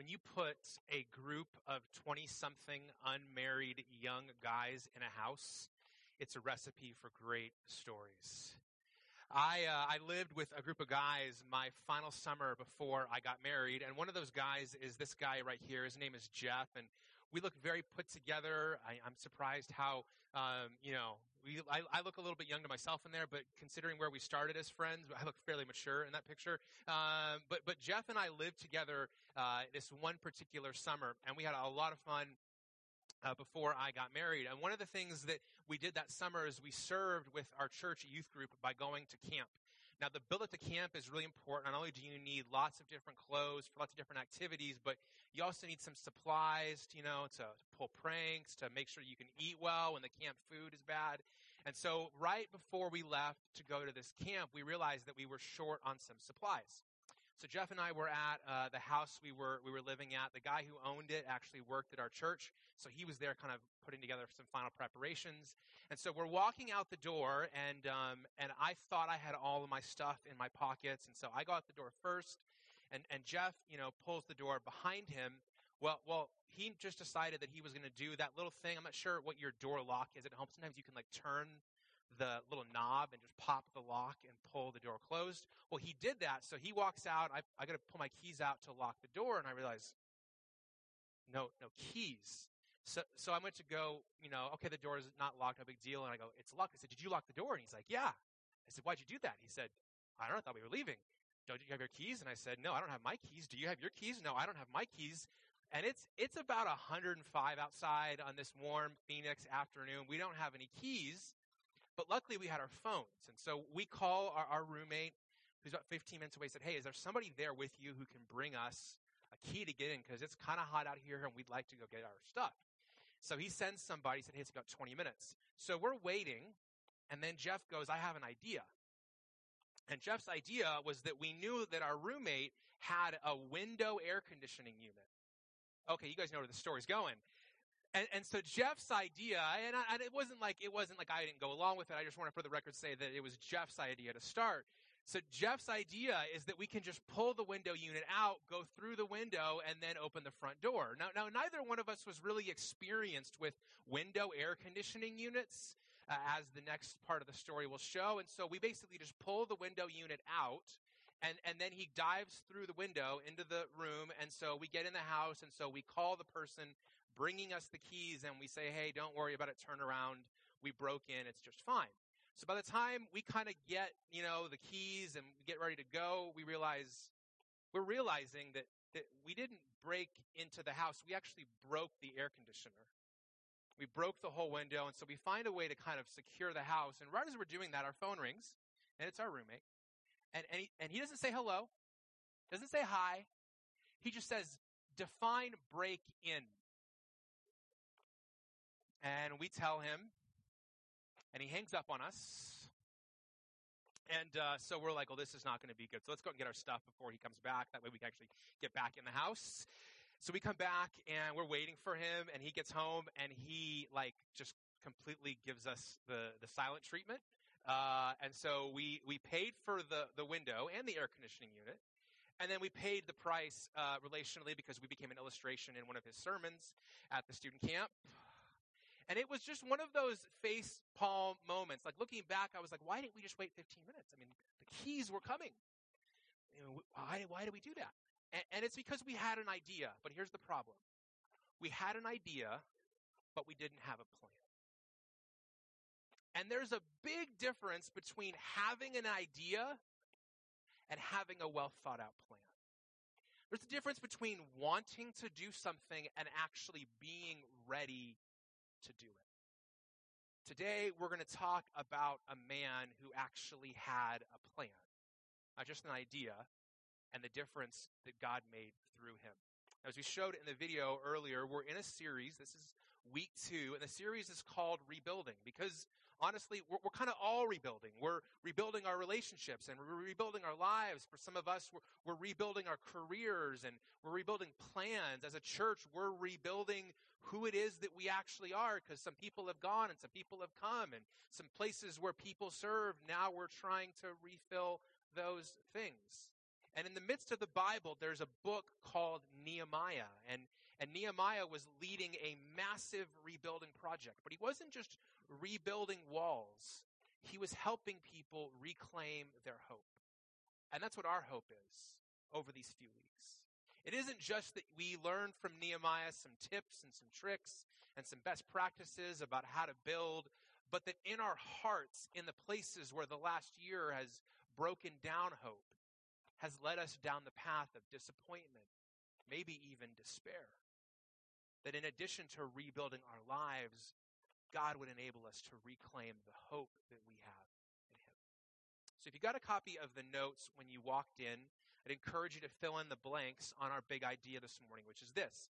when you put a group of 20 something unmarried young guys in a house, it's a recipe for great stories. I, uh, I lived with a group of guys my final summer before I got married, and one of those guys is this guy right here. His name is Jeff, and we look very put together. I, I'm surprised how, um, you know, we, I, I, look a little bit young to myself in there, but considering where we started as friends, I look fairly mature in that picture. Um, but but Jeff and I lived together uh, this one particular summer, and we had a lot of fun. Uh, before I got married. And one of the things that we did that summer is we served with our church youth group by going to camp. Now, the bill at the camp is really important. Not only do you need lots of different clothes for lots of different activities, but you also need some supplies, you know, to, to pull pranks, to make sure you can eat well when the camp food is bad. And so, right before we left to go to this camp, we realized that we were short on some supplies. So Jeff and I were at uh, the house we were we were living at. The guy who owned it actually worked at our church, so he was there, kind of putting together some final preparations. And so we're walking out the door, and um, and I thought I had all of my stuff in my pockets, and so I go out the door first, and and Jeff, you know, pulls the door behind him. Well, well, he just decided that he was going to do that little thing. I'm not sure what your door lock is at home. Sometimes you can like turn the little knob and just pop the lock and pull the door closed. Well, he did that. So he walks out. I, I got to pull my keys out to lock the door. And I realize, no, no keys. So, so I went to go, you know, okay, the door is not locked, no big deal. And I go, it's locked. I said, did you lock the door? And he's like, yeah. I said, why'd you do that? He said, I don't know. I thought we were leaving. Don't you have your keys? And I said, no, I don't have my keys. Do you have your keys? No, I don't have my keys. And it's, it's about 105 outside on this warm Phoenix afternoon. We don't have any keys. But luckily, we had our phones. And so we call our, our roommate, who's about 15 minutes away, said, Hey, is there somebody there with you who can bring us a key to get in? Because it's kind of hot out here and we'd like to go get our stuff. So he sends somebody, he said, Hey, it's about 20 minutes. So we're waiting. And then Jeff goes, I have an idea. And Jeff's idea was that we knew that our roommate had a window air conditioning unit. Okay, you guys know where the story's going. And, and so Jeff's idea, and, I, and, it wasn't like it wasn't like I didn't go along with it. I just want to, for the record, say that it was Jeff's idea to start. So Jeff's idea is that we can just pull the window unit out, go through the window, and then open the front door. Now, now neither one of us was really experienced with window air conditioning units, uh, as the next part of the story will show. And so we basically just pull the window unit out, and, and then he dives through the window into the room. And so we get in the house, and so we call the person bringing us the keys and we say, hey, don't worry about it, turn around. We broke in, it's just fine. So by the time we kind of get, you know, the keys and get ready to go, we realize, we're realizing that, that we didn't break into the house. We actually broke the air conditioner. We broke the whole window. And so we find a way to kind of secure the house. And right as we're doing that, our phone rings and it's our roommate. And, and, he, and he doesn't say hello, doesn't say hi. He just says, define break in. And we tell him, and he hangs up on us. And uh, so we're like, well, this is not going to be good. So let's go and get our stuff before he comes back. That way we can actually get back in the house. So we come back and we're waiting for him, and he gets home and he like just completely gives us the the silent treatment. Uh, and so we we paid for the the window and the air conditioning unit, and then we paid the price uh, relationally because we became an illustration in one of his sermons at the student camp. And it was just one of those face palm moments. Like looking back, I was like, why didn't we just wait 15 minutes? I mean, the keys were coming. You know, why, why did we do that? And, and it's because we had an idea. But here's the problem we had an idea, but we didn't have a plan. And there's a big difference between having an idea and having a well thought out plan. There's a difference between wanting to do something and actually being ready to do it. Today, we're going to talk about a man who actually had a plan, not just an idea, and the difference that God made through him. As we showed in the video earlier, we're in a series. This is week two, and the series is called Rebuilding because honestly, we're, we're kind of all rebuilding. We're rebuilding our relationships and we're rebuilding our lives. For some of us, we're, we're rebuilding our careers and we're rebuilding plans. As a church, we're rebuilding who it is that we actually are because some people have gone and some people have come and some places where people serve. Now we're trying to refill those things. And in the midst of the Bible, there's a book called Nehemiah. And, and Nehemiah was leading a massive rebuilding project. But he wasn't just rebuilding walls, he was helping people reclaim their hope. And that's what our hope is over these few weeks. It isn't just that we learn from Nehemiah some tips and some tricks and some best practices about how to build, but that in our hearts, in the places where the last year has broken down hope, has led us down the path of disappointment, maybe even despair. That in addition to rebuilding our lives, God would enable us to reclaim the hope that we have in Him. So if you got a copy of the notes when you walked in, I'd encourage you to fill in the blanks on our big idea this morning, which is this.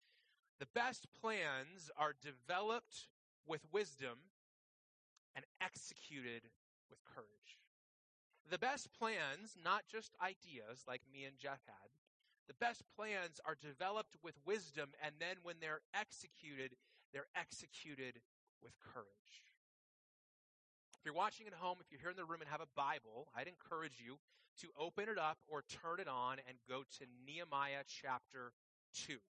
The best plans are developed with wisdom and executed with courage. The best plans, not just ideas like me and Jeff had, the best plans are developed with wisdom, and then when they're executed, they're executed with courage. If you're watching at home, if you're here in the room and have a Bible, I'd encourage you to open it up or turn it on and go to Nehemiah chapter 2.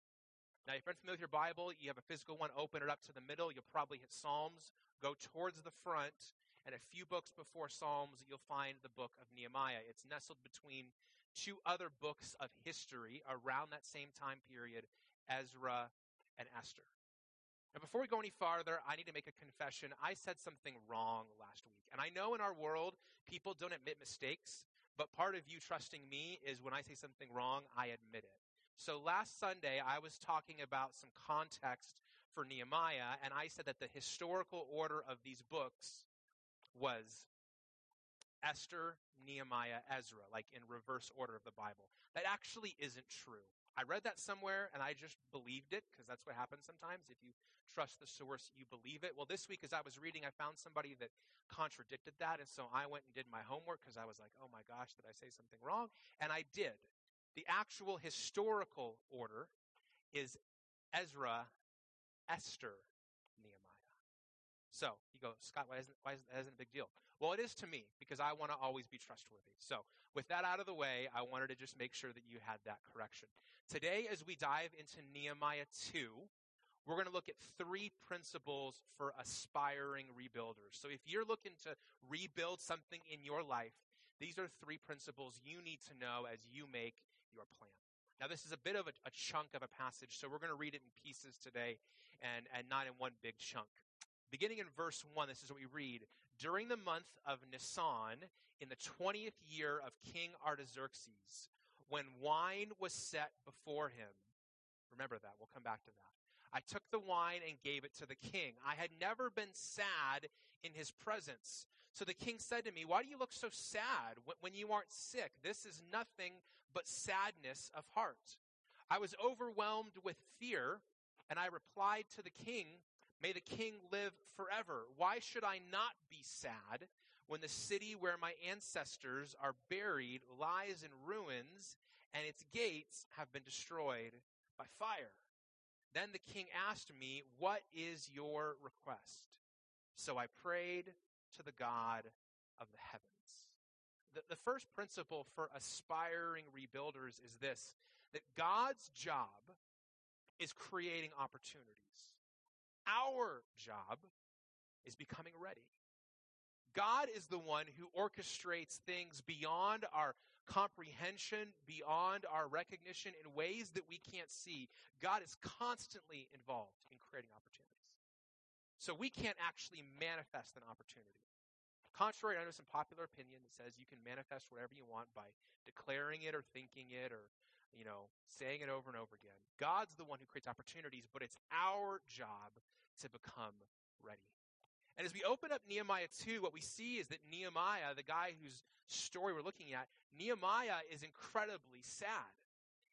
Now, if you're familiar with your Bible, you have a physical one, open it up to the middle. You'll probably hit Psalms, go towards the front, and a few books before Psalms, you'll find the book of Nehemiah. It's nestled between two other books of history around that same time period, Ezra and Esther. Now, before we go any farther, I need to make a confession. I said something wrong last week. And I know in our world, people don't admit mistakes, but part of you trusting me is when I say something wrong, I admit it. So last Sunday, I was talking about some context for Nehemiah, and I said that the historical order of these books was Esther, Nehemiah, Ezra, like in reverse order of the Bible. That actually isn't true. I read that somewhere and I just believed it because that's what happens sometimes. If you trust the source, you believe it. Well, this week as I was reading, I found somebody that contradicted that. And so I went and did my homework because I was like, oh my gosh, did I say something wrong? And I did. The actual historical order is Ezra, Esther, Nehemiah. so you go, Scott, why isn't, why isn't that isn't a big deal? Well, it is to me because I want to always be trustworthy. So with that out of the way, I wanted to just make sure that you had that correction. Today, as we dive into Nehemiah 2, we're going to look at three principles for aspiring rebuilders. So if you're looking to rebuild something in your life, these are three principles you need to know as you make your plan. Now, this is a bit of a, a chunk of a passage, so we're going to read it in pieces today and, and not in one big chunk. Beginning in verse 1, this is what we read. During the month of Nisan, in the 20th year of King Artaxerxes, when wine was set before him, remember that, we'll come back to that. I took the wine and gave it to the king. I had never been sad in his presence. So the king said to me, Why do you look so sad when you aren't sick? This is nothing but sadness of heart. I was overwhelmed with fear, and I replied to the king, May the king live forever. Why should I not be sad when the city where my ancestors are buried lies in ruins and its gates have been destroyed by fire? Then the king asked me, What is your request? So I prayed to the God of the heavens. The, the first principle for aspiring rebuilders is this that God's job is creating opportunities. Our job is becoming ready. God is the one who orchestrates things beyond our comprehension, beyond our recognition in ways that we can't see. God is constantly involved in creating opportunities. So we can't actually manifest an opportunity. Contrary, know some popular opinion that says you can manifest whatever you want by declaring it or thinking it or, you know, saying it over and over again. God's the one who creates opportunities, but it's our job to become ready. And as we open up Nehemiah 2, what we see is that Nehemiah, the guy whose story we're looking at, Nehemiah is incredibly sad.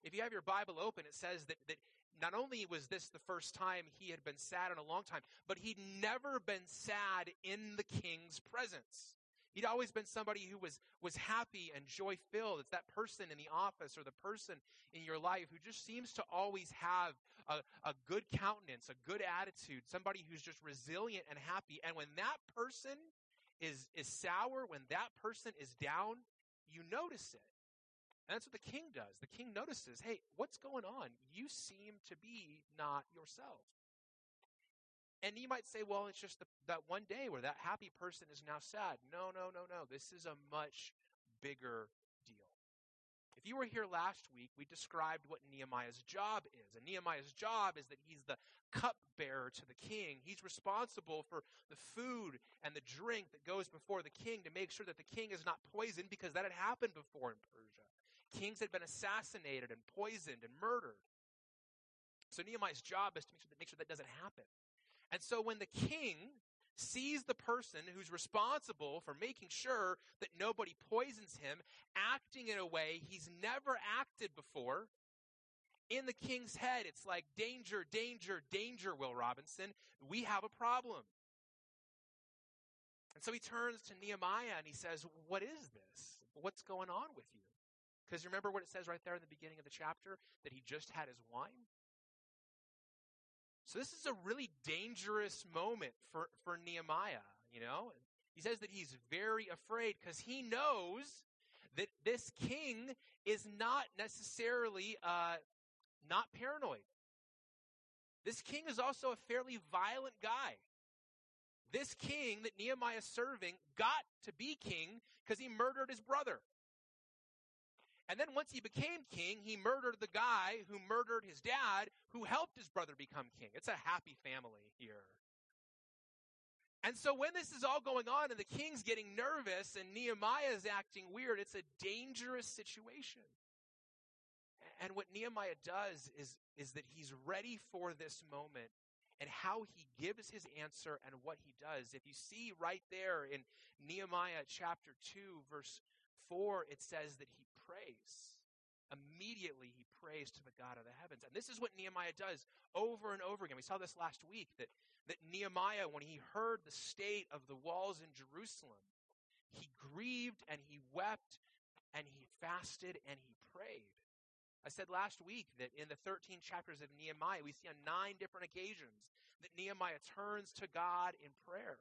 If you have your Bible open, it says that, that not only was this the first time he had been sad in a long time, but he'd never been sad in the king's presence. He'd always been somebody who was, was happy and joy filled. It's that person in the office or the person in your life who just seems to always have a, a good countenance, a good attitude, somebody who's just resilient and happy. And when that person is, is sour, when that person is down, you notice it. And that's what the king does. The king notices, hey, what's going on? You seem to be not yourself. And you might say, well, it's just the, that one day where that happy person is now sad. No, no, no, no. This is a much bigger deal. If you were here last week, we described what Nehemiah's job is. And Nehemiah's job is that he's the cupbearer to the king. He's responsible for the food and the drink that goes before the king to make sure that the king is not poisoned because that had happened before in Persia. Kings had been assassinated and poisoned and murdered. So Nehemiah's job is to make sure that, make sure that doesn't happen. And so when the king sees the person who's responsible for making sure that nobody poisons him acting in a way he's never acted before, in the king's head, it's like danger, danger, danger, Will Robinson. We have a problem. And so he turns to Nehemiah and he says, What is this? What's going on with you? Because remember what it says right there in the beginning of the chapter that he just had his wine? So this is a really dangerous moment for, for Nehemiah, you know? He says that he's very afraid because he knows that this king is not necessarily uh, not paranoid. This king is also a fairly violent guy. This king that Nehemiah is serving got to be king because he murdered his brother. And then once he became king, he murdered the guy who murdered his dad, who helped his brother become king. It's a happy family here. And so when this is all going on and the king's getting nervous and Nehemiah is acting weird, it's a dangerous situation. And what Nehemiah does is, is that he's ready for this moment and how he gives his answer and what he does. If you see right there in Nehemiah chapter 2, verse 4, it says that he prays. Immediately he prays to the God of the heavens. And this is what Nehemiah does over and over again. We saw this last week that, that Nehemiah, when he heard the state of the walls in Jerusalem, he grieved and he wept and he fasted and he prayed. I said last week that in the 13 chapters of Nehemiah, we see on nine different occasions that Nehemiah turns to God in prayer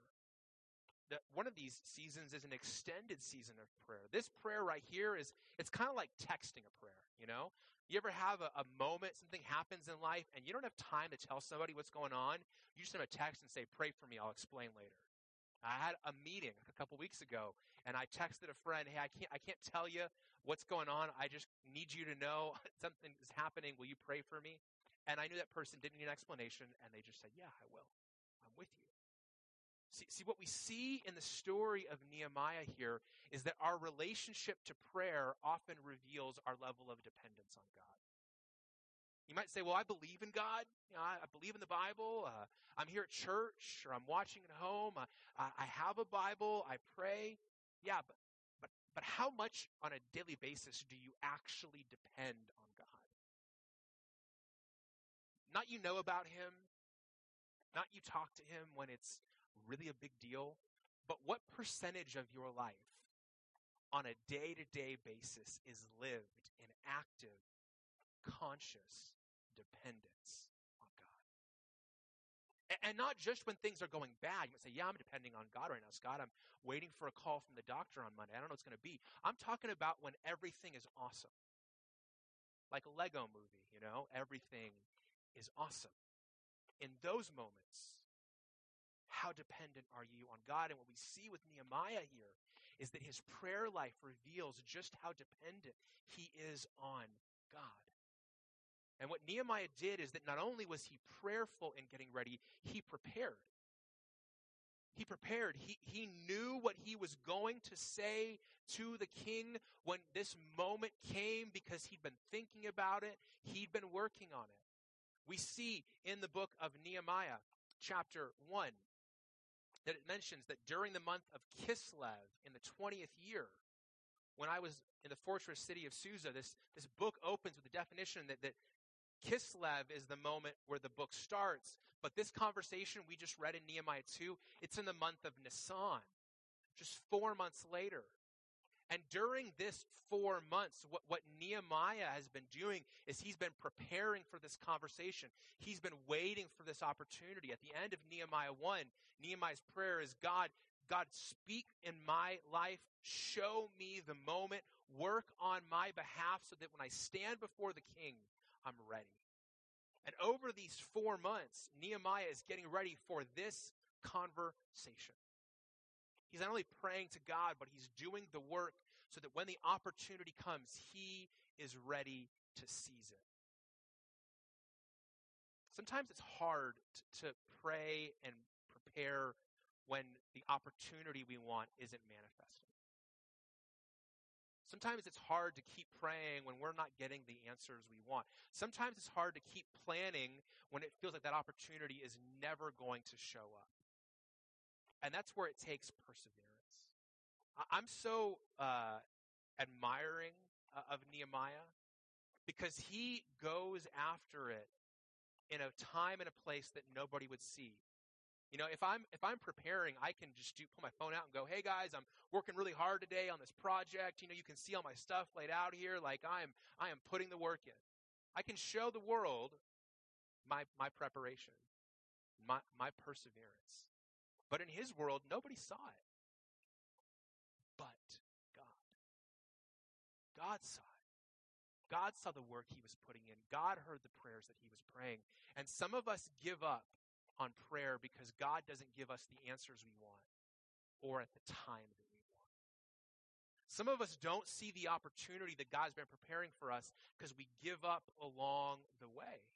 one of these seasons is an extended season of prayer. This prayer right here is, it's kind of like texting a prayer, you know? You ever have a, a, moment, something happens in life, and you don't have time to tell somebody what's going on? You just send a text and say, pray for me, I'll explain later. I had a meeting a couple weeks ago, and I texted a friend, hey, I can't, I can't tell you what's going on. I just need you to know something is happening. Will you pray for me? And I knew that person didn't need an explanation, and they just said, yeah, I will. I'm with you. See, see, what we see in the story of Nehemiah here is that our relationship to prayer often reveals our level of dependence on God. You might say, well, I believe in God. You know, I, I believe in the Bible. Uh, I'm here at church or I'm watching at home. Uh, I have a Bible. I pray. Yeah, but, but, but how much on a daily basis do you actually depend on God? Not you know about Him. Not you talk to Him when it's really a big deal, but what percentage of your life on a day to day basis is lived in active, conscious dependence on God? And not just when things are going bad. You might say, Yeah, I'm depending on God right now. Scott, I'm waiting for a call from the doctor on Monday. I don't know what it's going to be. I'm talking about when everything is awesome. Like a Lego movie, you know, everything is awesome. In those moments, how dependent are you on God? And what we see with Nehemiah here is that his prayer life reveals just how dependent he is on God. And what Nehemiah did is that not only was he prayerful in getting ready, he prepared. He prepared. He, he knew what he was going to say to the king when this moment came because he'd been thinking about it. He'd been working on it. We see in the book of Nehemiah, chapter 1, that it mentions that during the month of Kislev in the 20th year, when I was in the fortress city of Susa, this, this book opens with the definition that, that Kislev is the moment where the book starts. But this conversation we just read in Nehemiah 2, it's in the month of Nisan, just four months later. And during this four months, what, what Nehemiah has been doing is he's been preparing for this conversation. He's been waiting for this opportunity. At the end of Nehemiah 1, Nehemiah's prayer is God, God, speak in my life. Show me the moment. Work on my behalf so that when I stand before the king, I'm ready. And over these four months, Nehemiah is getting ready for this conversation. He's not only praying to God, but he's doing the work so that when the opportunity comes, he is ready to seize it. Sometimes it's hard to, pray and prepare when the opportunity we want isn't manifesting. Sometimes it's hard to keep praying when we're not getting the answers we want. Sometimes it's hard to keep planning when it feels like that opportunity is never going to show up. And that's where it takes perseverance. I'm so uh, admiring uh, of Nehemiah because he goes after it in a time and a place that nobody would see. You know, if I'm if I'm preparing, I can just do pull my phone out and go, "Hey guys, I'm working really hard today on this project. You know, you can see all my stuff laid out here. Like I am I am putting the work in. I can show the world my my preparation, my my perseverance. But in his world, nobody saw it. But God. God saw it. God saw the work he was putting in. God heard the prayers that he was praying. And some of us give up on prayer because God doesn't give us the answers we want or at the time that we want. Some of us don't see the opportunity that God's been preparing for us because we give up along the way.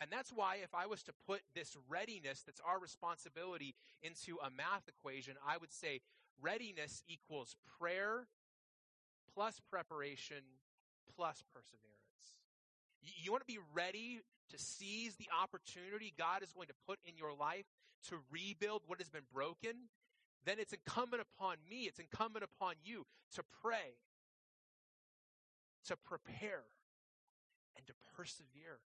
And that's why, if I was to put this readiness that's our responsibility into a math equation, I would say readiness equals prayer plus preparation plus perseverance. You, want to be ready to seize the opportunity God is going to put in your life to rebuild what has been broken, then it's incumbent upon me, it's incumbent upon you to pray, to prepare, and to persevere,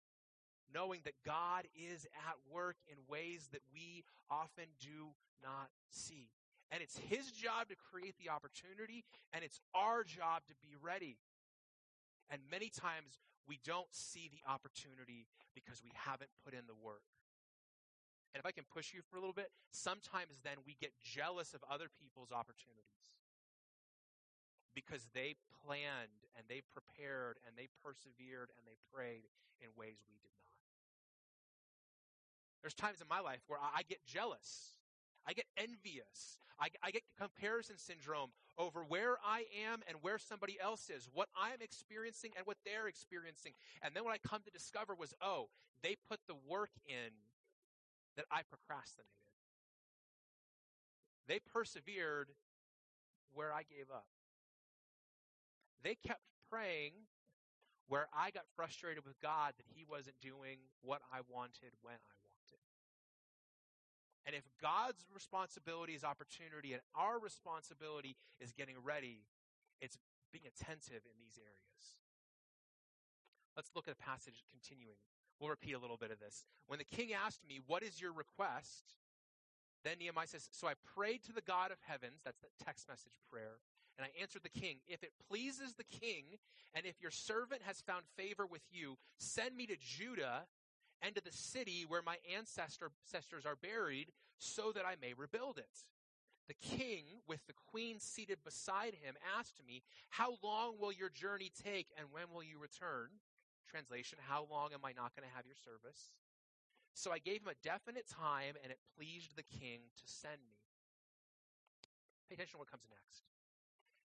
knowing that God is at work in ways that we often do not see. And it's His job to create the opportunity, and it's our job to be ready. And many times we don't see the opportunity because we haven't put in the work. And if I can push you for a little bit, sometimes then we get jealous of other people's opportunities because they planned and they prepared and they persevered and they prayed in ways we did not. There's times in my life where I get jealous I get envious. I, I, get comparison syndrome over where I am and where somebody else is, what I'm experiencing and what they're experiencing. And then what I come to discover was, oh, they put the work in that I procrastinated. They persevered where I gave up. They kept praying where I got frustrated with God that He wasn't doing what I wanted when I and if God's responsibility is opportunity and our responsibility is getting ready, it's being attentive in these areas. Let's look at the passage continuing. We'll repeat a little bit of this. When the king asked me, What is your request? Then Nehemiah says, So I prayed to the God of heavens, that's the text message prayer, and I answered the king, If it pleases the king, and if your servant has found favor with you, send me to Judah and to the city where my ancestors are buried, so that I may rebuild it. The king, with the queen seated beside him, asked me, How long will your journey take, and when will you return? Translation, How long am I not going to have your service? So I gave him a definite time, and it pleased the king to send me. Pay attention to what comes next.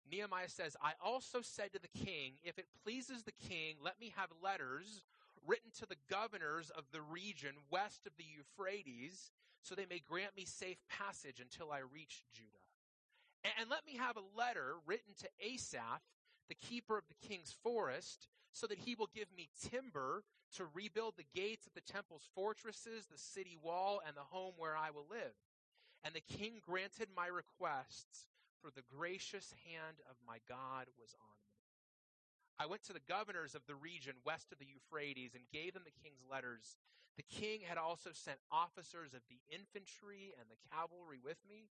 Nehemiah says, I also said to the king, If it pleases the king, let me have letters written to the governors of the region west of the Euphrates, so they may grant me safe passage until I reach Judah. And let me have a letter written to Asaph, the keeper of the king's forest, so that he will give me timber to rebuild the gates of the temple's fortresses, the city wall, and the home where I will live. And the king granted my requests, for the gracious hand of my God was on. I went to the governors of the region west of the Euphrates and gave them the king's letters. The king had also sent officers of the infantry and the cavalry with me.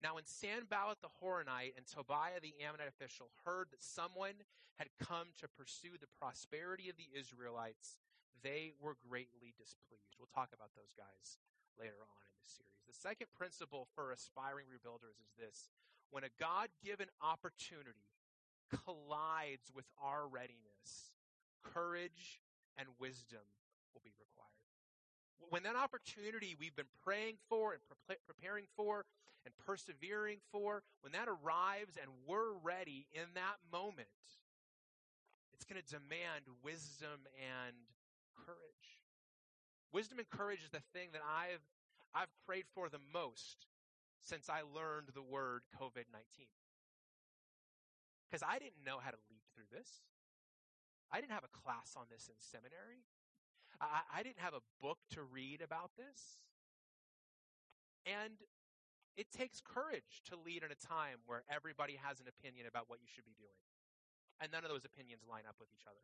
Now, when Sanballat the Horonite and Tobiah the Ammonite official heard that someone had come to pursue the prosperity of the Israelites, they were greatly displeased. We'll talk about those guys later on in the series. The second principle for aspiring rebuilders is this when a God given opportunity collides with our readiness, courage and wisdom will be required. When that opportunity we've been praying for and pre- preparing for and persevering for, when that arrives and we're ready in that moment, it's going to demand wisdom and courage. Wisdom and courage is the thing that I've I've prayed for the most since I learned the word COVID-19. Because I didn't know how to lead through this. I didn't have a class on this in seminary. I, I didn't have a book to read about this. And it takes courage to lead in a time where everybody has an opinion about what you should be doing. And none of those opinions line up with each other.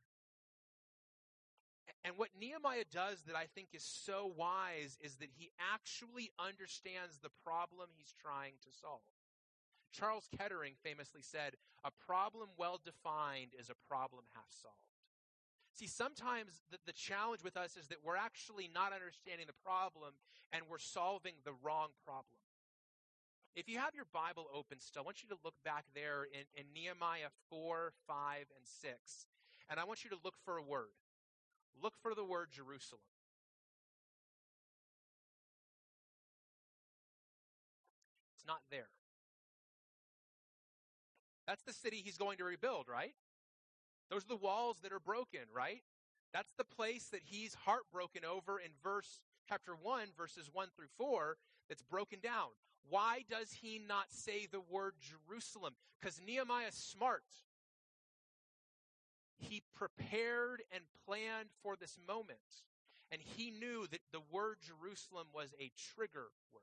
And what Nehemiah does that I think is so wise is that he actually understands the problem he's trying to solve. Charles Kettering famously said, A problem well defined is a problem half solved. See, sometimes the, the, challenge with us is that we're actually not understanding the problem and we're solving the wrong problem. If you have your Bible open still, I want you to look back there in, in Nehemiah 4, 5, and 6. And I want you to look for a word. Look for the word Jerusalem. It's not there. That's the city he's going to rebuild, right? Those are the walls that are broken, right? That's the place that he's heartbroken over in verse chapter 1 verses 1 through 4 that's broken down. Why does he not say the word Jerusalem? Cuz Nehemiah's smart. He prepared and planned for this moment. And he knew that the word Jerusalem was a trigger word.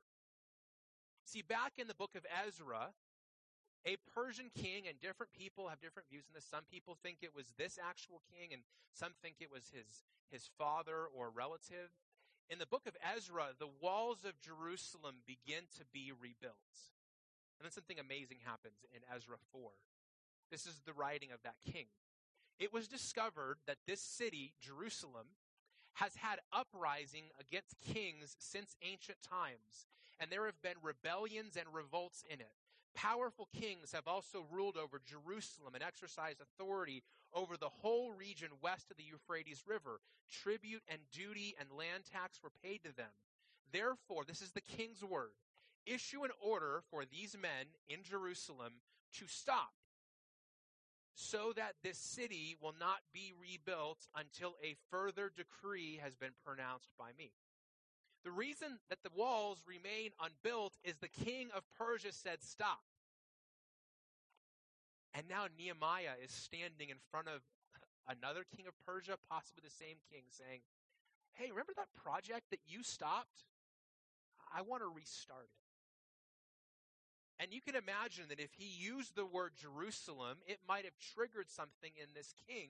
See, back in the book of Ezra, a Persian king, and different people have different views on this. Some people think it was this actual king, and some think it was his, his father or relative. In the book of Ezra, the walls of Jerusalem begin to be rebuilt. And then something amazing happens in Ezra 4. This is the writing of that king. It was discovered that this city, Jerusalem, has had uprising against kings since ancient times, and there have been rebellions and revolts in it. Powerful kings have also ruled over Jerusalem and exercised authority over the whole region west of the Euphrates River. Tribute and duty and land tax were paid to them. Therefore, this is the king's word issue an order for these men in Jerusalem to stop so that this city will not be rebuilt until a further decree has been pronounced by me. The reason that the walls remain unbuilt is the king of Persia said, Stop. And now Nehemiah is standing in front of another king of Persia, possibly the same king, saying, Hey, remember that project that you stopped? I want to restart it. And you can imagine that if he used the word Jerusalem, it might have triggered something in this king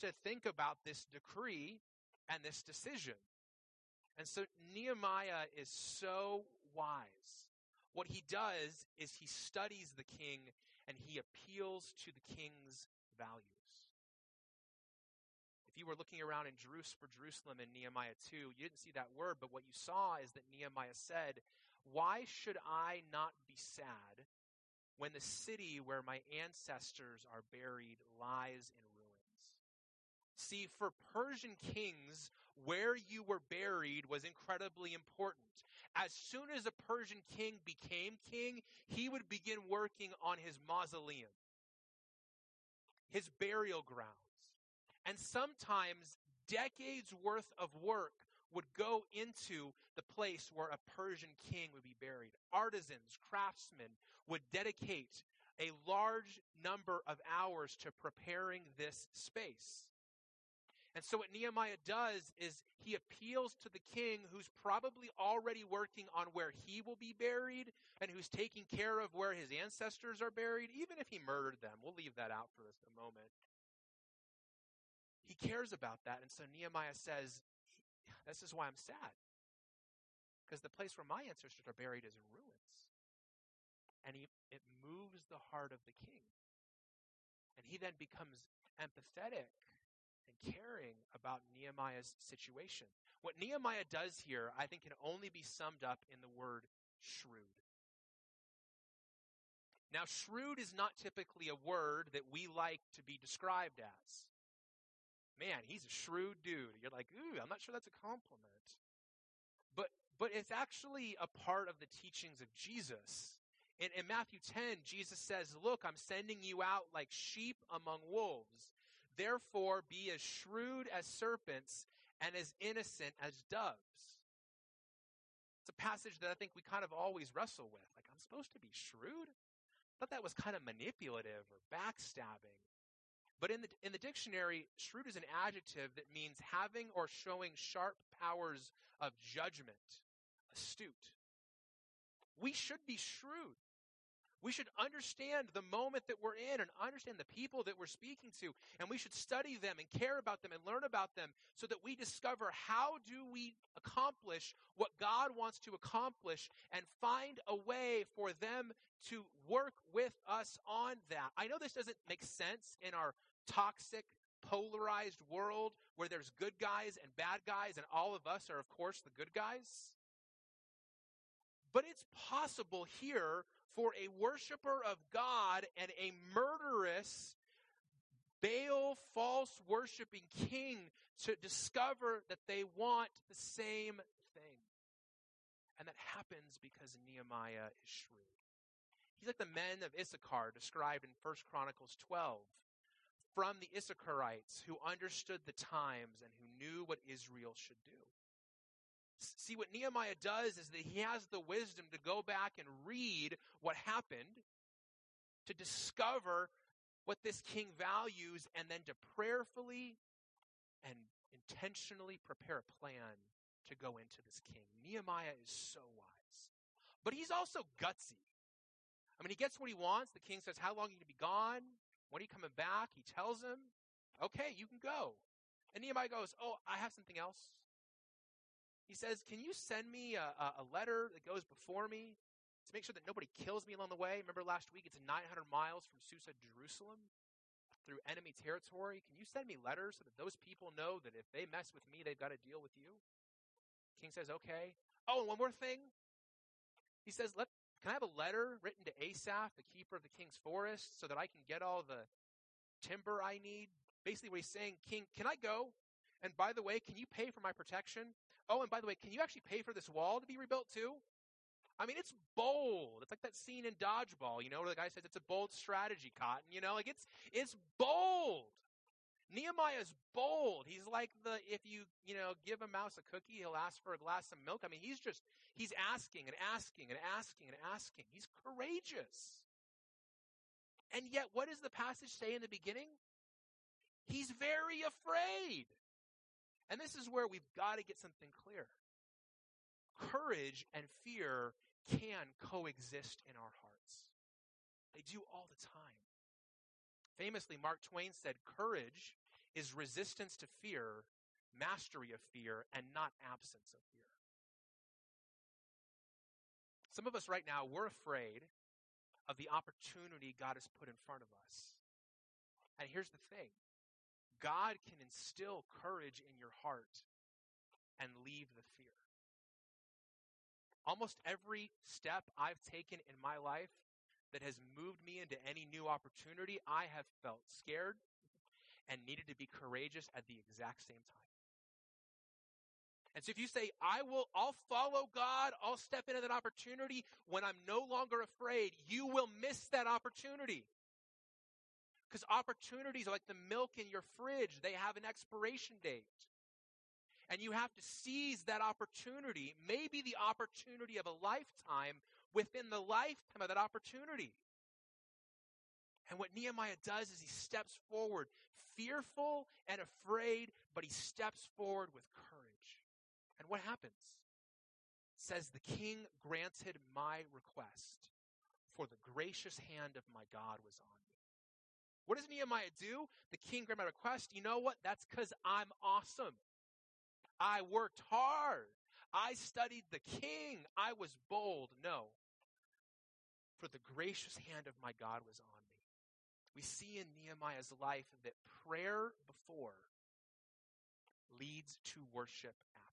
to think about this decree and this decision. And so Nehemiah is so wise. What he does is he studies the king and he appeals to the king's values. If you were looking around in Jerusalem in Nehemiah 2, you didn't see that word, but what you saw is that Nehemiah said, Why should I not be sad when the city where my ancestors are buried lies in? See, for Persian kings, where you were buried was incredibly important. As soon as a Persian king became king, he would begin working on his mausoleum, his burial grounds. And sometimes decades worth of work would go into the place where a Persian king would be buried. Artisans, craftsmen would dedicate a large number of hours to preparing this space. And so what Nehemiah does is he appeals to the king who's probably already working on where he will be buried and who's taking care of where his ancestors are buried, even if he murdered them. We'll leave that out for a moment. He cares about that. And so Nehemiah says, This is why I'm sad. Because the place where my ancestors are buried is in ruins. And he, it moves the heart of the king. And he then becomes empathetic and caring about Nehemiah's situation. What Nehemiah does here, I think, can only be summed up in the word shrewd. Now, shrewd is not typically a word that we like to be described as. Man, he's a shrewd dude. You're like, ooh, I'm not sure that's a compliment. But but it's actually a part of the teachings of Jesus. In, in Matthew 10, Jesus says, Look, I'm sending you out like sheep among wolves. Therefore, be as shrewd as serpents and as innocent as doves. It's a passage that I think we kind of always wrestle with. Like, I'm supposed to be shrewd? I thought that was kind of manipulative or backstabbing. But in the, in the dictionary, shrewd is an adjective that means having or showing sharp powers of judgment, astute. We should be shrewd. We should understand the moment that we're in and understand the people that we're speaking to. And we should study them and care about them and learn about them so that we discover how do we accomplish what God wants to accomplish and find a way for them to work with us on that. I know this doesn't make sense in our toxic, polarized world where there's good guys and bad guys, and all of us are, of course, the good guys. But it's possible here for a worshiper of God and a murderous, Baal false worshiping king to discover that they want the same thing. And that happens because Nehemiah is shrewd. He's like the men of Issachar described in 1 Chronicles 12 from the Issacharites who understood the times and who knew what Israel should do. See, what Nehemiah does is that he has the wisdom to go back and read what happened, to discover what this king values, and then to prayerfully and intentionally prepare a plan to go into this king. Nehemiah is so wise. But he's also gutsy. I mean, he gets what he wants. The king says, How long are you going to be gone? When are you coming back? He tells him, Okay, you can go. And Nehemiah goes, Oh, I have something else. He says, Can you send me a, a, letter that goes before me to make sure that nobody kills me along the way? Remember last week, it's 900 miles from Susa to Jerusalem through enemy territory. Can you send me letters so that those people know that if they mess with me, they've got to deal with you? king says, Okay. Oh, and one more thing. He says, Let can I have a letter written to Asaph, the keeper of the king's forest, so that I can get all the timber I need? Basically, what he's saying, King, can I go? And by the way, can you pay for my protection? Oh, and by the way, can you actually pay for this wall to be rebuilt too? I mean, it's bold. It's like that scene in Dodgeball, you know, where the guy says it's a bold strategy, Cotton. You know, like it's it's bold. Nehemiah's bold. He's like the if you you know give a mouse a cookie, he'll ask for a glass of milk. I mean, he's just he's asking and asking and asking and asking. He's courageous. And yet, what does the passage say in the beginning? He's very afraid. And this is where we've got to get something clear. Courage and fear can coexist in our hearts. They do all the time. Famously, Mark Twain said, Courage is resistance to fear, mastery of fear, and not absence of fear. Some of us right now, we're afraid of the opportunity God has put in front of us. And here's the thing God can instill courage in your heart and leave the fear. Almost every step I've taken in my life that has moved me into any new opportunity, I have felt scared and needed to be courageous at the exact same time. And so if you say, I will, I'll follow God, I'll step into that opportunity when I'm no longer afraid, you will miss that opportunity. Because opportunities are like the milk in your fridge, they have an expiration date. And you have to seize that opportunity, maybe the opportunity of a lifetime, within the lifetime of that opportunity. And what Nehemiah does is he steps forward, fearful and afraid, but he steps forward with courage. And what happens? It says, The king granted my request, for the gracious hand of my God was on me. What does Nehemiah do? The king granted my request. You know what? That's because I'm awesome. I worked hard. I studied the king. I was bold. No. For the gracious hand of my God was on me. We see in Nehemiah's life that prayer before leads to worship after.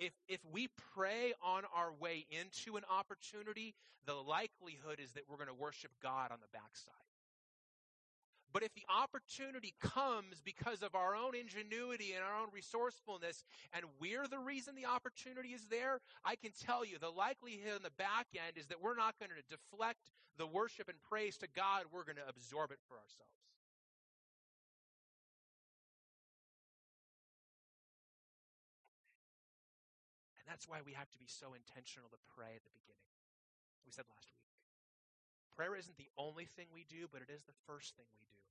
If, if we pray on our way into an opportunity, the likelihood is that we're going to worship God on the backside. But if the opportunity comes because of our own ingenuity and our own resourcefulness, and we're the reason the opportunity is there, I can tell you the likelihood in the back end is that we're not going to deflect the worship and praise to God, we're going to absorb it for ourselves. That's why we have to be so intentional to pray at the beginning. We said last week. Prayer isn't the only thing we do, but it is the first thing we do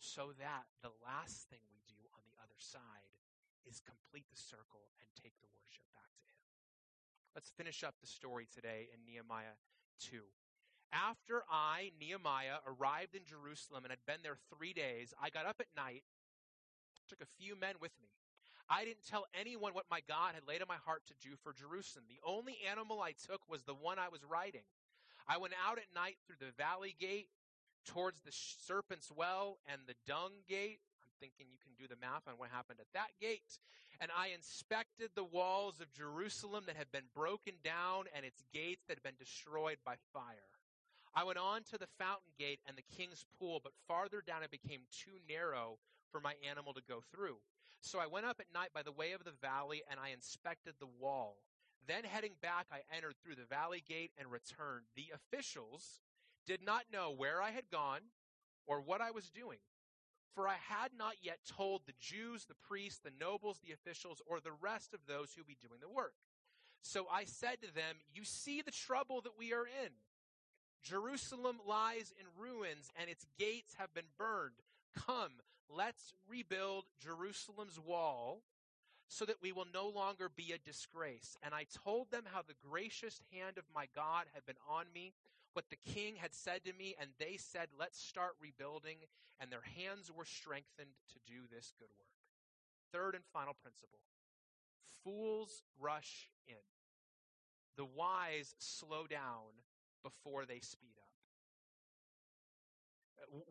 so that the last thing we do on the other side is complete the circle and take the worship back to Him. Let's finish up the story today in Nehemiah 2. After I, Nehemiah, arrived in Jerusalem and had been there three days, I got up at night, took a few men with me. I didn't tell anyone what my God had laid on my heart to do for Jerusalem. The only animal I took was the one I was riding. I went out at night through the valley gate towards the serpent's well and the dung gate. I'm thinking you can do the math on what happened at that gate. And I inspected the walls of Jerusalem that had been broken down and its gates that had been destroyed by fire. I went on to the fountain gate and the king's pool, but farther down it became too narrow for my animal to go through. So I went up at night by the way of the valley and I inspected the wall. Then heading back, I entered through the valley gate and returned. The officials did not know where I had gone or what I was doing. For I had not yet told the Jews, the priests, the nobles, the officials, or the rest of those who be doing the work. So I said to them, You see the trouble that we are in. Jerusalem lies in ruins, and its gates have been burned. Come, let's rebuild Jerusalem's wall so that we will no longer be a disgrace. And I told them how the gracious hand of my God had been on me what the king had said to me, and they said, Let's start rebuilding, and their hands were strengthened to do this good work. Third and final principle fools rush in, the wise slow down before they speed up.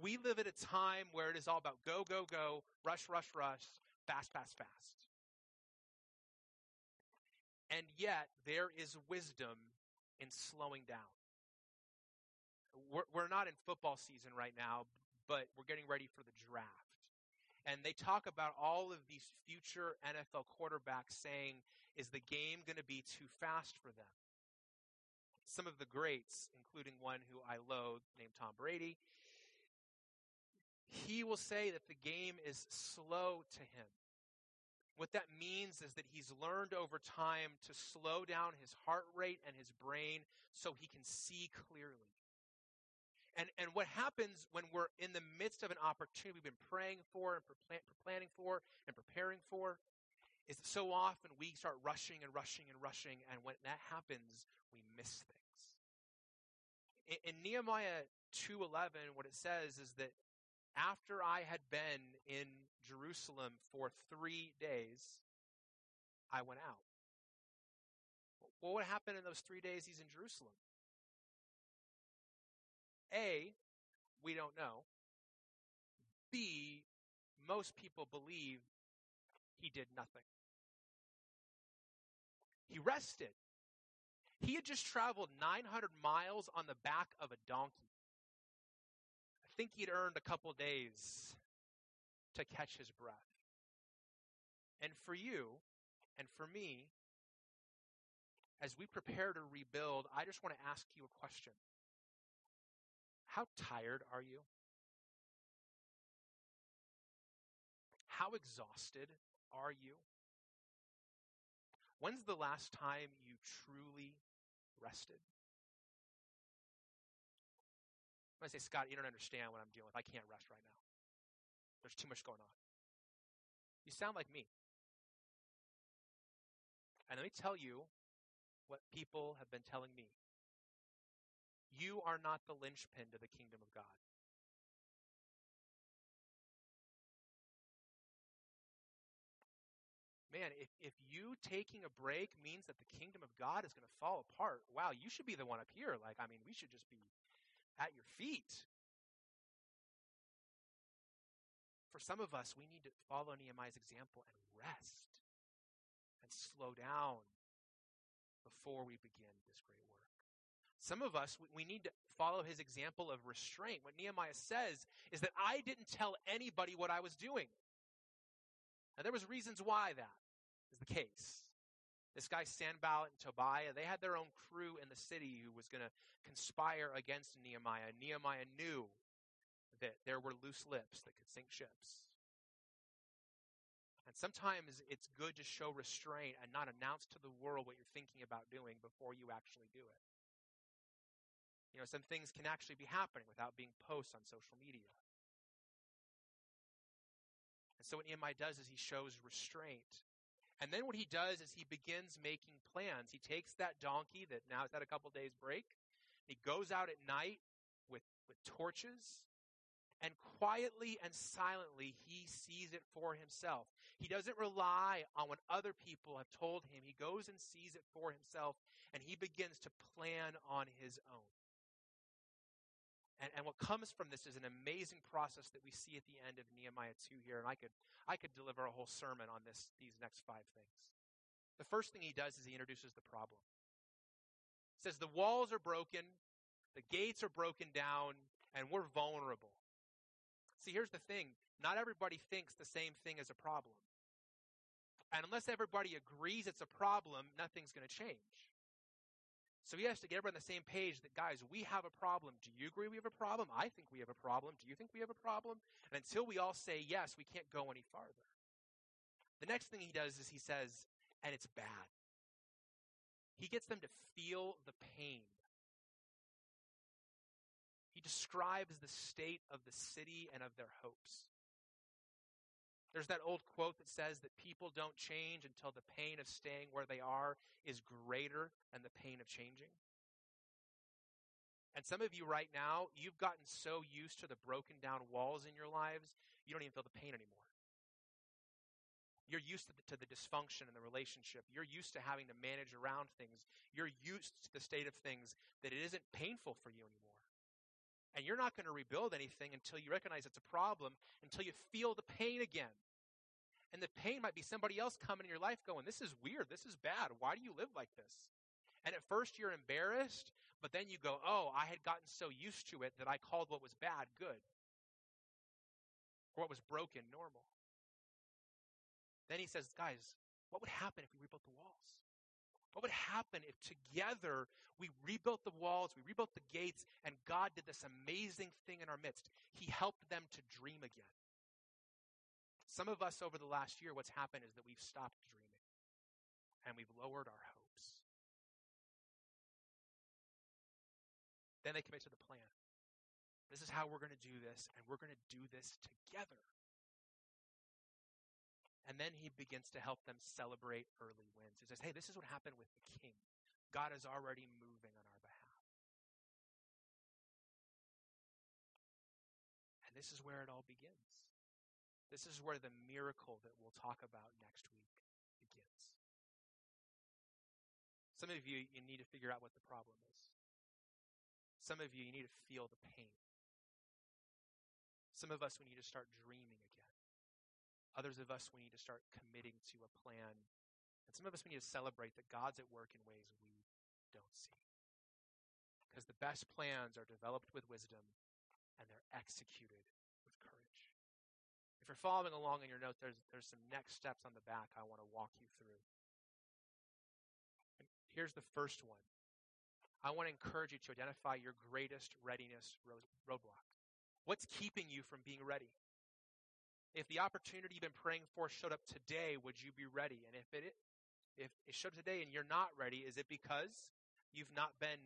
We live at a time where it is all about go, go, go, rush, rush, rush, fast, fast, fast. And yet, there is wisdom in slowing down we're, we're not in football season right now, but we're getting ready for the draft. And they talk about all of these future NFL quarterbacks saying, is the game going to be too fast for them? Some of the greats, including one who I loathe named Tom Brady, he will say that the game is slow to him. What that means is that he's learned over time to slow down his heart rate and his brain so he can see clearly. And, and what happens when we're in the midst of an opportunity we've been praying for and pre- planning for and preparing for is that so often we start rushing and rushing and rushing, and when that happens, we miss things. In, in Nehemiah 2.11, what it says is that after I had been in Jerusalem for three days, I went out. What would happen in those three days he's in Jerusalem? A, we don't know. B, most people believe he did nothing. He rested. He had just traveled 900 miles on the back of a donkey. Think he'd earned a couple days to catch his breath. And for you and for me, as we prepare to rebuild, I just want to ask you a question. How tired are you? How exhausted are you? When's the last time you truly rested? I say, Scott, you don't understand what I'm dealing with. I can't rest right now. There's too much going on. You sound like me. And let me tell you what people have been telling me you are not the linchpin to the kingdom of God. Man, if, if you taking a break means that the kingdom of God is going to fall apart, wow, you should be the one up here. Like, I mean, we should just be at your feet. For some of us, we need to follow Nehemiah's example and rest and slow down before we begin this great work. Some of us, we need to follow his example of restraint. What Nehemiah says is that I didn't tell anybody what I was doing. And there was reasons why that is the case. This guy Sanballat and Tobiah, they had their own crew in the city who was going to conspire against Nehemiah. Nehemiah knew that there were loose lips that could sink ships. And sometimes it's good to show restraint and not announce to the world what you're thinking about doing before you actually do it. You know, some things can actually be happening without being posts on social media. And so what Nehemiah does is he shows restraint. And then what he does is he begins making plans. He takes that donkey that now has had a couple days break. He goes out at night with, with torches and quietly and silently he sees it for himself. He doesn't rely on what other people have told him. He goes and sees it for himself and he begins to plan on his own. And, and what comes from this is an amazing process that we see at the end of Nehemiah 2 here. And I could, I could deliver a whole sermon on this, these next five things. The first thing he does is he introduces the problem. He says, The walls are broken, the gates are broken down, and we're vulnerable. See, here's the thing not everybody thinks the same thing is a problem. And unless everybody agrees it's a problem, nothing's going to change. So he has to get everyone on the same page that, guys, we have a problem. Do you agree we have a problem? I think we have a problem. Do you think we have a problem? And until we all say yes, we can't go any farther. The next thing he does is he says, and it's bad. He gets them to feel the pain He describes the state of the city and of their hopes. There's that old quote that says that people don't change until the pain of staying where they are is greater than the pain of changing. And some of you right now, you've gotten so used to the broken down walls in your lives, you don't even feel the pain anymore. You're used to the, to the, dysfunction in the relationship. You're used to having to manage around things. You're used to the state of things that it isn't painful for you anymore. And you're not going to rebuild anything until you recognize it's a problem, until you feel the pain again. And the pain might be somebody else coming in your life going, This is weird. This is bad. Why do you live like this? And at first you're embarrassed, but then you go, Oh, I had gotten so used to it that I called what was bad good, or what was broken normal. Then he says, Guys, what would happen if we rebuilt the walls? What would happen if together we rebuilt the walls, we rebuilt the gates, and God did this amazing thing in our midst? He helped them to dream again. Some of us over the last year, what's happened is that we've stopped dreaming and we've lowered our hopes. Then they commit to the plan. This is how we're going to do this, and we're going to do this together. And then he begins to help them celebrate early wins. He says, Hey, this is what happened with the king. God is already moving on our behalf. And this is where it all begins. This is where the miracle that we'll talk about next week begins. Some of you, you need to figure out what the problem is. Some of you, you need to feel the pain. Some of us, we need to start dreaming Others of us, we need to start committing to a plan. And some of us, we need to celebrate that God's at work in ways we don't see. Because the best plans are developed with wisdom and they're executed with courage. If you're following along in your notes, there's, there's some next steps on the back I want to walk you through. And here's the first one. I want to encourage you to identify your greatest readiness roadblock. What's keeping you from being ready? If the opportunity you've been praying for showed up today, would you be ready? And if it if it showed up today and you're not ready, is it because you've not been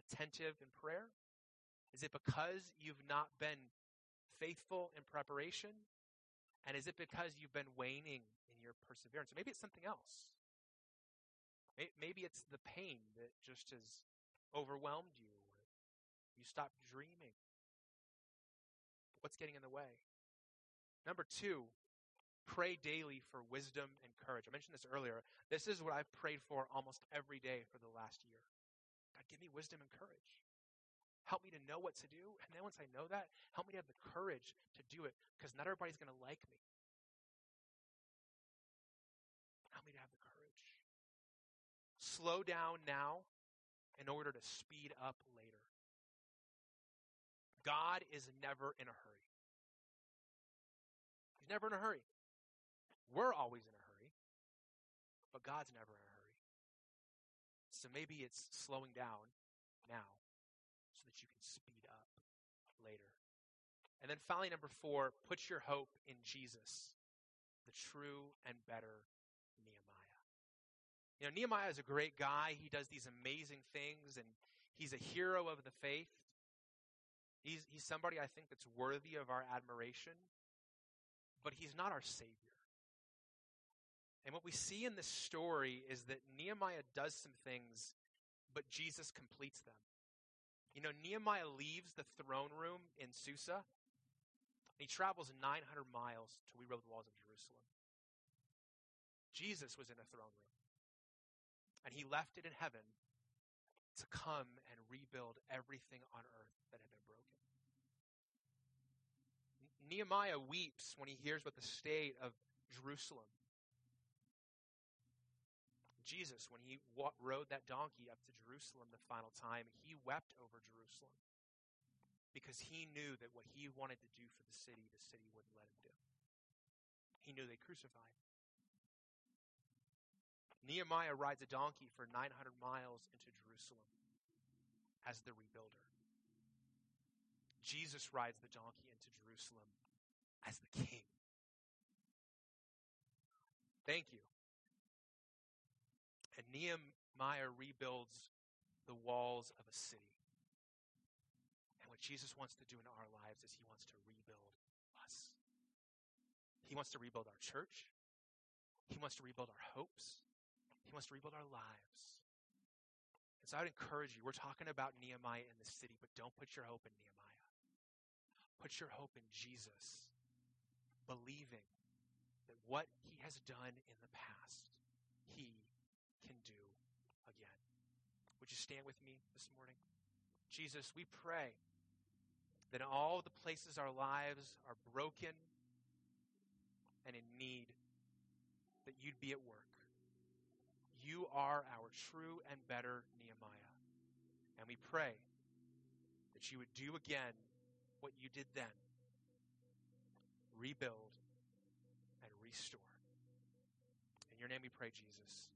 attentive in prayer? Is it because you've not been faithful in preparation? And is it because you've been waning in your perseverance? Maybe it's something else. Maybe it's the pain that just has overwhelmed you. You stopped dreaming. What's getting in the way? Number two, pray daily for wisdom and courage. I mentioned this earlier. This is what I've prayed for almost every day for the last year. God, give me wisdom and courage. Help me to know what to do. And then once I know that, help me to have the courage to do it because not everybody's going to like me. Help me to have the courage. Slow down now in order to speed up later. God is never in a hurry. He's never in a hurry. We're always in a hurry, but God's never in a hurry. So maybe it's slowing down now so that you can speed up later. And then finally, number four, put your hope in Jesus, the true and better Nehemiah. You know, Nehemiah is a great guy. He does these amazing things, and he's a hero of the faith. He's, he's somebody I think that's worthy of our admiration, but he's not our Savior. And what we see in this story is that Nehemiah does some things, but Jesus completes them. You know, Nehemiah leaves the throne room in Susa, and he travels 900 miles to rebuild the walls of Jerusalem. Jesus was in a throne room, and he left it in heaven to come and rebuild everything on earth that had been. Nehemiah weeps when he hears about the state of Jerusalem. Jesus, when he rode that donkey up to Jerusalem the final time, he wept over Jerusalem because he knew that what he wanted to do for the city, the city wouldn't let him do. He knew they crucified him. Nehemiah rides a donkey for 900 miles into Jerusalem as the rebuilder. Jesus rides the donkey into Jerusalem as the king. Thank you. And Nehemiah rebuilds the walls of a city. And what Jesus wants to do in our lives is he wants to rebuild us. He wants to rebuild our church. He wants to rebuild our hopes. He wants to rebuild our lives. And so I would encourage you, we're talking about Nehemiah in the city, but don't put your hope in Nehemiah. Put your hope in Jesus, believing that what he has done in the past, he can do again. Would you stand with me this morning? Jesus, we pray that in all the places our lives are broken and in need, that you'd be at work. You are our true and better Nehemiah. And we pray that you would do again what you did then rebuild and restore. In your name we pray, Jesus.